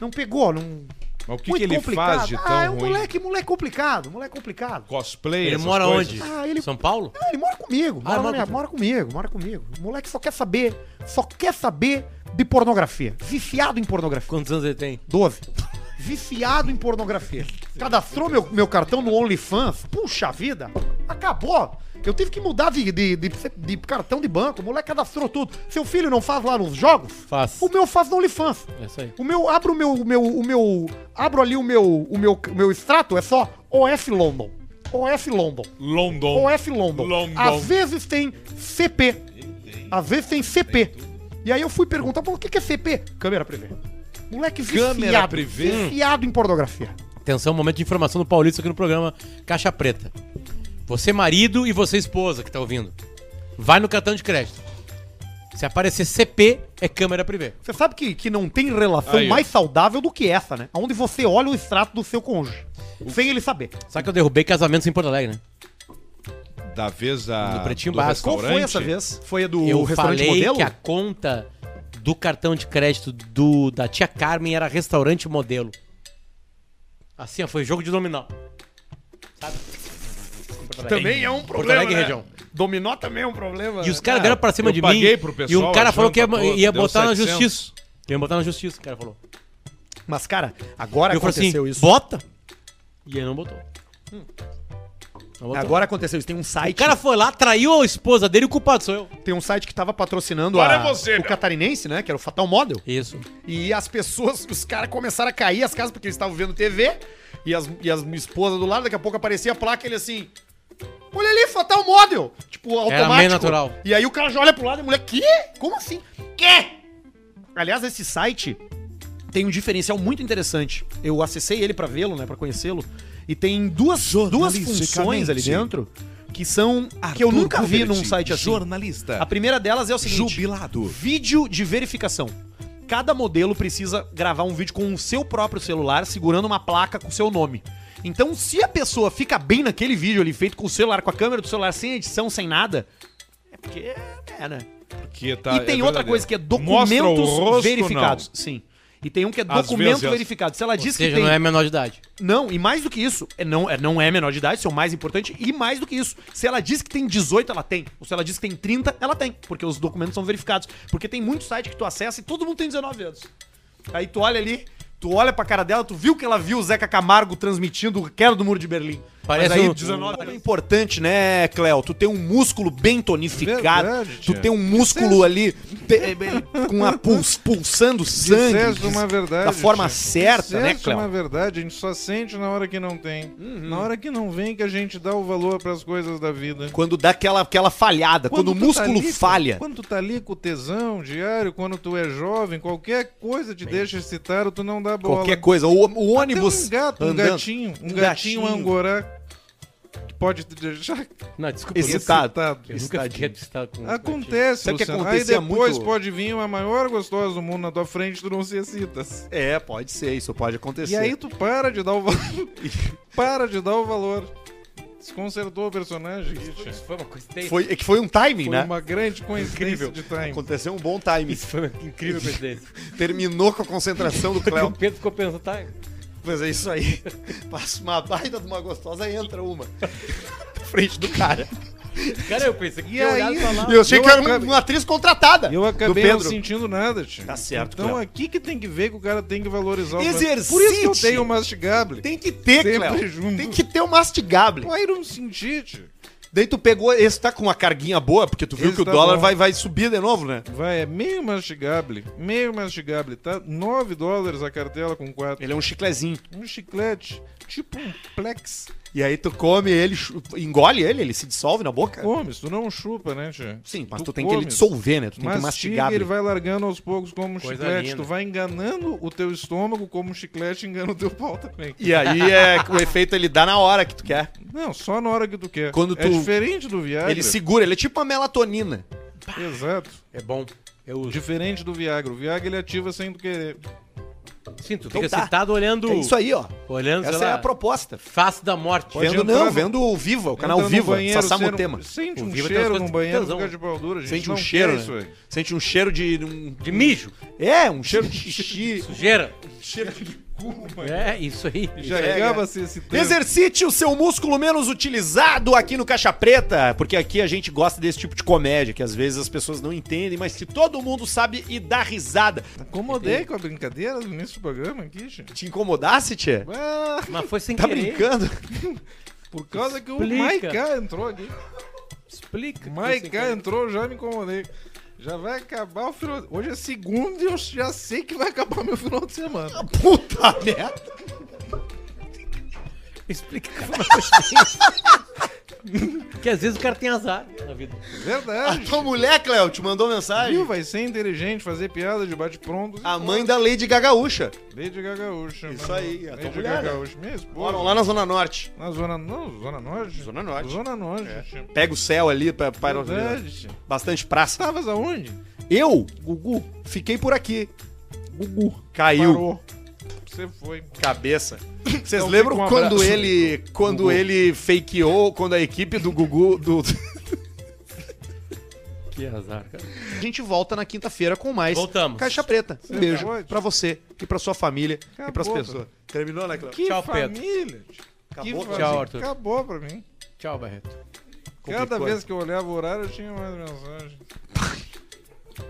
Speaker 1: Não pegou, não...
Speaker 2: Mas o que,
Speaker 1: Muito
Speaker 2: que ele
Speaker 1: complicado.
Speaker 2: faz de tão
Speaker 1: ah, é um
Speaker 2: ruim?
Speaker 1: moleque, moleque complicado, moleque complicado.
Speaker 2: Cosplay,
Speaker 3: Ele
Speaker 2: essas
Speaker 3: mora
Speaker 2: coisas?
Speaker 3: onde?
Speaker 1: Ah, ele-
Speaker 3: São Paulo?
Speaker 1: Ah, ele mora comigo, mora,
Speaker 3: Ah,
Speaker 1: na
Speaker 3: mora
Speaker 1: minha-
Speaker 3: com-
Speaker 1: mora comigo, mora comigo. O moleque só quer saber, só quer saber de pornografia. Viciado em pornografia.
Speaker 3: Quantos anos ele tem?
Speaker 1: 12. Viciado em pornografia. Cadastrou meu, meu cartão no OnlyFans. Puxa vida, acabou. Eu tive que mudar de, de, de- de cartão de banco. O moleque cadastrou tudo. Seu filho não faz lá nos jogos?
Speaker 3: Faz.
Speaker 1: O meu faz no OnlyFans.
Speaker 3: É isso aí.
Speaker 1: O meu, abro o meu, o meu, o meu, abro ali o meu, o meu, o meu extrato, é só OF London. OF London.
Speaker 2: London.
Speaker 1: OF London.
Speaker 2: London.
Speaker 1: Às vezes tem CP. Às vezes tem CP. E aí eu fui perguntar, pô, o que que é CP? Câmera privê. Moleque
Speaker 2: Câmera
Speaker 1: viciado.
Speaker 2: privê?
Speaker 1: Viciado em pornografia.
Speaker 3: Atenção, momento de informação do Paulista aqui no programa Caixa Preta. Você marido e você esposa que tá ouvindo. Vai no cartão de crédito. Se aparecer CP, é câmera privê.
Speaker 1: Você sabe que, que não tem relação
Speaker 2: Aí, ó.
Speaker 1: mais saudável do que essa, né? Onde você olha o extrato do seu cônjuge. Sem ele saber.
Speaker 3: Sabe que eu derrubei casamentos em Porto Alegre, né?
Speaker 2: Da vez da,
Speaker 3: Do Pretinho Básico.
Speaker 1: Qual foi essa vez? Foi a do
Speaker 3: eu
Speaker 1: restaurante
Speaker 3: falei
Speaker 1: modelo?
Speaker 3: que a conta do cartão de crédito do, da tia Carmen era restaurante modelo. Assim, ó, foi jogo de dominó. Sabe? Porto Alegre.
Speaker 1: Também é um
Speaker 3: Porto
Speaker 1: problema,
Speaker 3: Alegre
Speaker 1: né?
Speaker 3: região.
Speaker 1: Dominó também é um problema.
Speaker 3: E os caras vieram pra cima
Speaker 2: eu
Speaker 3: de
Speaker 2: paguei
Speaker 3: mim.
Speaker 2: pro
Speaker 3: e
Speaker 2: pessoal
Speaker 3: um cara
Speaker 2: a
Speaker 3: falou que ia,
Speaker 2: janta toda,
Speaker 3: ia
Speaker 2: deu
Speaker 3: botar na
Speaker 2: 700.
Speaker 3: justiça. Ia botar na justiça, o cara falou.
Speaker 1: Mas, cara, agora
Speaker 3: E eu falei assim,
Speaker 1: aconteceu isso.
Speaker 3: bota. E ele não botou. Não botou.
Speaker 1: Agora aconteceu isso. Tem um
Speaker 3: o
Speaker 1: site.
Speaker 3: cara foi lá, traiu a esposa dele e o culpado sou eu.
Speaker 1: Tem um site que tava patrocinando
Speaker 2: Agora
Speaker 1: a-
Speaker 2: é você,
Speaker 1: o
Speaker 2: meu.
Speaker 1: catarinense, né? Que era o Fatal Model.
Speaker 3: Isso.
Speaker 1: E as pessoas, os caras começaram a cair as casas porque eles estavam vendo TV. E as, e as esposas do lado, daqui a pouco aparecia a placa ele assim. Olha ali, Fatal Model! Tipo, automático.
Speaker 3: meio natural.
Speaker 1: E aí o cara já olha pro lado e a mulher, quê? Como assim? Quê? Aliás, esse site tem um diferencial muito interessante. Eu acessei ele pra vê-lo, né? Pra conhecê-lo. E tem duas, duas funções ali dentro que são. que eu nunca vi num site assim.
Speaker 2: Jornalista.
Speaker 1: A primeira delas é o seguinte:
Speaker 2: Jubilado.
Speaker 1: vídeo de verificação. Cada modelo precisa gravar um vídeo com o seu próprio celular segurando uma placa com o seu nome. Então, se a pessoa fica bem naquele vídeo ali, feito com o celular, com a câmera do celular, sem edição, sem nada, é porque é, né?
Speaker 2: Porque tá,
Speaker 1: e tem
Speaker 2: é
Speaker 1: outra
Speaker 2: verdadeiro.
Speaker 1: coisa que é documentos
Speaker 2: rosto,
Speaker 1: verificados. Sim. E tem um que é
Speaker 2: Às
Speaker 1: documento
Speaker 2: vezes.
Speaker 1: verificado. Se ela
Speaker 3: Ou
Speaker 1: diz
Speaker 3: seja,
Speaker 1: que tem.
Speaker 3: não é menor de idade.
Speaker 1: Não, e mais do que isso, é não, é, não é menor de idade, isso é o mais importante, e mais do que isso, se ela diz que tem 18, ela tem. Ou se ela diz que tem 30, ela tem, porque os documentos são verificados. Porque tem muito site que tu acessa e todo mundo tem 19 anos. Aí tu olha ali, tu olha pra cara dela, tu viu que ela viu o Zeca Camargo transmitindo o Quero do Muro de Berlim.
Speaker 3: Parece
Speaker 1: Mas aí,
Speaker 3: um-
Speaker 1: 19 é importante, né, Cléo? Tu tem um músculo bem tonificado,
Speaker 4: Verdade,
Speaker 1: tu tem um músculo ali te- eh, com a puls, pulsando sangue.
Speaker 4: Disseste uma verdade.
Speaker 1: Da forma
Speaker 4: tia.
Speaker 1: certa, né,
Speaker 4: Disseste
Speaker 1: Cléo?
Speaker 4: uma verdade, a gente só sente na hora que não tem.
Speaker 1: Uhum.
Speaker 4: Na hora que não vem que a gente dá o valor pras coisas da vida.
Speaker 1: Quando dá aquela, aquela falhada, quando, o
Speaker 4: tu tá
Speaker 1: músculo
Speaker 4: ali,
Speaker 1: falha.
Speaker 4: Quando tu tá ali com o tesão diário, quando tu é jovem, qualquer coisa te deixa excitado, tu não dá bola.
Speaker 1: Qualquer coisa. O, o
Speaker 4: Até
Speaker 1: ônibus.
Speaker 4: um gato, um
Speaker 1: andando.
Speaker 4: gatinho, um,
Speaker 1: Um
Speaker 4: gatinho,
Speaker 1: gatinho.
Speaker 4: angorá pode te deixar
Speaker 3: Não, desculpa.
Speaker 1: Excitado.
Speaker 3: Eu nunca fiquei excitado com
Speaker 4: Acontece,
Speaker 1: Sabe o que
Speaker 4: Luciano.
Speaker 1: acontecia
Speaker 4: Aí depois
Speaker 1: muito?
Speaker 4: pode vir a maior gostosa do mundo na tua frente, tu não se excitas.
Speaker 1: É, pode ser, isso pode acontecer.
Speaker 4: E aí tu para de dar o valor. para de dar o valor. Desconcertou o personagem.
Speaker 3: Isso foi uma coisa
Speaker 1: foi, é que foi um timing,
Speaker 4: Foi
Speaker 1: né?
Speaker 4: uma grande coincidência
Speaker 1: Incrível.
Speaker 4: de time.
Speaker 1: Aconteceu um bom timing.
Speaker 3: Isso foi uma incrível coincidência.
Speaker 1: Terminou com a concentração do
Speaker 3: o
Speaker 1: Cléo.
Speaker 3: Pedro ficou pensando, tá?
Speaker 1: Mas é isso aí. Passa uma baita de uma gostosa, entra uma. Na frente do cara.
Speaker 3: Cara, eu pensei que
Speaker 4: E aí?
Speaker 3: olhado e falado.
Speaker 1: E eu achei
Speaker 4: Eu
Speaker 1: que era uma,
Speaker 4: acabei-
Speaker 1: uma atriz contratada.
Speaker 4: E eu acabei não sentindo nada, tio.
Speaker 1: Tá certo,
Speaker 4: Então
Speaker 1: Cléo.
Speaker 4: aqui que tem que ver que o cara tem que valorizar o
Speaker 1: Exercite.
Speaker 4: Por isso que eu tenho o mastigable.
Speaker 1: Tem que ter,
Speaker 4: Sempre
Speaker 1: Cléo.
Speaker 4: junto.
Speaker 1: Tem que ter o mastigable.
Speaker 4: Vai não sentir, tio.
Speaker 1: Daí tu pegou. Esse tá com uma carguinha boa, porque tu viu
Speaker 4: Esse
Speaker 1: que o
Speaker 4: tá
Speaker 1: dólar
Speaker 4: bom.
Speaker 1: vai, vai subir de novo, né?
Speaker 4: Vai, é meio mastigable. Meio mastigable, tá? 9 dólares a cartela com 4.
Speaker 1: Ele é um chiclezinho.
Speaker 4: Um chiclete, tipo um plex.
Speaker 1: E aí tu come ele, engole ele, ele se dissolve na boca?
Speaker 4: Comes, tu não chupa, né, tia?
Speaker 1: Sim, mas tu, tem que ele dissolver, né? Tu tem que
Speaker 4: Mastiga,
Speaker 1: mastigar.
Speaker 4: ele vai largando aos poucos como um
Speaker 3: Coisa
Speaker 4: chiclete.
Speaker 3: linda.
Speaker 4: Tu vai enganando o teu estômago como um chiclete engana o teu pau também.
Speaker 1: E aí é o efeito ele dá na hora que tu quer.
Speaker 4: Não, só na hora que tu quer.
Speaker 1: Quando
Speaker 4: É
Speaker 1: tu-
Speaker 4: diferente do Viagra.
Speaker 1: Ele segura, ele é tipo uma melatonina.
Speaker 4: Exato.
Speaker 3: É bom. Eu uso.
Speaker 4: Diferente do Viagra. O Viagra ele ativa sem tu querer.
Speaker 3: Sim, tu
Speaker 1: Então
Speaker 3: fica
Speaker 1: tá.
Speaker 3: excitado olhando.
Speaker 1: É isso aí, ó.
Speaker 3: Olhando,
Speaker 1: Essa é
Speaker 3: lá,
Speaker 1: a proposta.
Speaker 3: Face da morte.
Speaker 4: Pode
Speaker 1: vendo
Speaker 4: entrar
Speaker 1: não, vendo o Viva, o canal Viva,
Speaker 4: banheiro,
Speaker 1: Sassamo
Speaker 4: sente-
Speaker 1: Tema.
Speaker 4: Sente
Speaker 3: O
Speaker 4: um
Speaker 3: Viva tem
Speaker 4: cheiro no banheiro, fica de pau dura. Gente
Speaker 1: Sente um
Speaker 4: não
Speaker 1: cheiro,
Speaker 4: quer isso
Speaker 1: né?
Speaker 4: aí.
Speaker 1: Sente um cheiro de. Um,
Speaker 3: De mijo.
Speaker 1: É, um cheiro de xixi.
Speaker 3: Sujeira.
Speaker 1: cheiro de
Speaker 3: É, isso aí.
Speaker 4: Já
Speaker 1: É,
Speaker 4: acaba-se esse tempo.
Speaker 1: Exercite o seu músculo menos utilizado aqui no Caixa Preta, porque aqui a gente gosta desse tipo de comédia, que às vezes as pessoas não entendem, mas que todo mundo sabe e dá risada.
Speaker 4: Incomodei com a brincadeira no início do programa aqui, gente.
Speaker 1: Te incomodasse, Tchê?
Speaker 4: Ah,
Speaker 3: Mas foi sem
Speaker 1: Tá
Speaker 3: querer.
Speaker 1: brincando?
Speaker 4: por causa que o
Speaker 3: Explica.
Speaker 4: Maiká entrou aqui.
Speaker 3: Explica.
Speaker 4: O
Speaker 3: que foi sem
Speaker 4: Maiká
Speaker 3: querer.
Speaker 4: entrou, já me incomodei. Já vai acabar o final. Hoje é segunda e eu já sei que vai acabar meu final de semana.
Speaker 1: Puta merda!
Speaker 3: Explica que uma coisa assim. Porque às vezes o cara tem azar na vida.
Speaker 1: A
Speaker 4: Verdade.
Speaker 1: tua mulher, Cléo, te mandou mensagem?
Speaker 4: Viu? Vai ser inteligente fazer piada de bate-pronto.
Speaker 1: A mãe da Lady Gagaúcha.
Speaker 4: Lady Gagaúcha.
Speaker 1: Isso aí, a tua
Speaker 4: Lady
Speaker 1: mulher, né?
Speaker 4: Gagaúcha. Minha esposa.
Speaker 1: Moram lá na Zona Norte.
Speaker 4: Na zona... Não, Zona Norte?
Speaker 1: Zona Norte.
Speaker 4: Zona Norte. tia.
Speaker 1: Pega o céu ali pra, para
Speaker 4: Verdade.
Speaker 1: bastante praça.
Speaker 4: Estavas aonde?
Speaker 1: Eu, Gugu, fiquei por aqui. Gugu. Caiu.
Speaker 4: Parou. Você foi.
Speaker 1: Cabeça. Vocês
Speaker 4: Então
Speaker 1: lembram
Speaker 4: um
Speaker 1: quando
Speaker 4: abraço.
Speaker 1: ele quando
Speaker 4: Gugu.
Speaker 1: ele fakeou, quando a equipe do Gugu do
Speaker 3: Que azar, cara.
Speaker 1: A gente volta na quinta-feira com mais
Speaker 3: Voltamos.
Speaker 1: Caixa Preta. Um
Speaker 4: Você
Speaker 1: beijo pra você e pra sua família e
Speaker 4: Acabou,
Speaker 1: pras pessoas. Terminou, né, Cláudio?
Speaker 3: Tchau, Pedro.
Speaker 4: família. tio.
Speaker 1: Acabou,
Speaker 4: que.
Speaker 3: Tchau, Arthur.
Speaker 4: Acabou pra mim.
Speaker 3: Tchau, Barreto.
Speaker 4: Cada
Speaker 1: Complicou,
Speaker 4: vez
Speaker 1: né?
Speaker 4: que eu olhava o horário, eu tinha mais mensagem.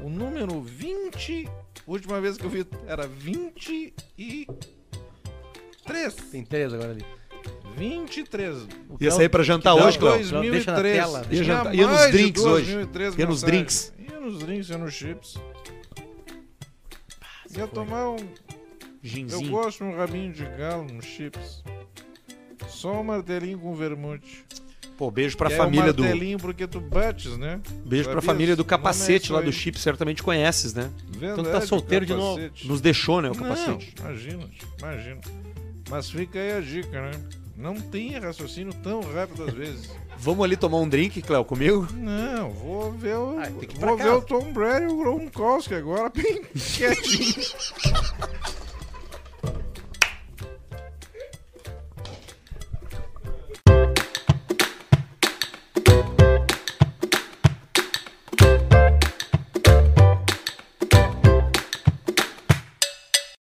Speaker 4: o número 20, última vez que eu vi era 23.
Speaker 3: Tem três agora ali.
Speaker 4: 23.
Speaker 1: Ia sair pra jantar
Speaker 3: que
Speaker 1: hoje, Cláudio?
Speaker 3: Não, deixa na
Speaker 4: 2003.
Speaker 3: tela.
Speaker 1: Ia jantar- ia nos drinks hoje.
Speaker 4: 2003
Speaker 1: Ia nos drinks.
Speaker 4: Ia nos drinks, ia nos chips. Ia tomar um. Eu
Speaker 1: Ginzinho.
Speaker 4: gosto de um rabinho de galo nos chips. Só um martelinho com vermute.
Speaker 1: Pô, beijo pra
Speaker 4: Que
Speaker 1: família
Speaker 4: é
Speaker 1: do
Speaker 4: um martelinho porque tu bates, né?
Speaker 1: beijo pra
Speaker 4: Sabia?
Speaker 1: família do
Speaker 4: O é
Speaker 1: capacete
Speaker 4: isso
Speaker 1: lá do chip, certamente conheces, né?
Speaker 4: Verdade,
Speaker 3: Então tá solteiro de novo.
Speaker 4: capacete.
Speaker 1: Nos deixou, né, o
Speaker 4: Não,
Speaker 1: capacete.
Speaker 4: imagina, imagina. Mas fica aí a dica, né? Não tenha raciocínio tão rápido às vezes.
Speaker 1: Vamos ali tomar um drink, Cléo, comigo?
Speaker 4: Não, vou ver o.
Speaker 3: Ah,
Speaker 4: vou ver o Tom Brady e o Gronkowski agora bem quietinho.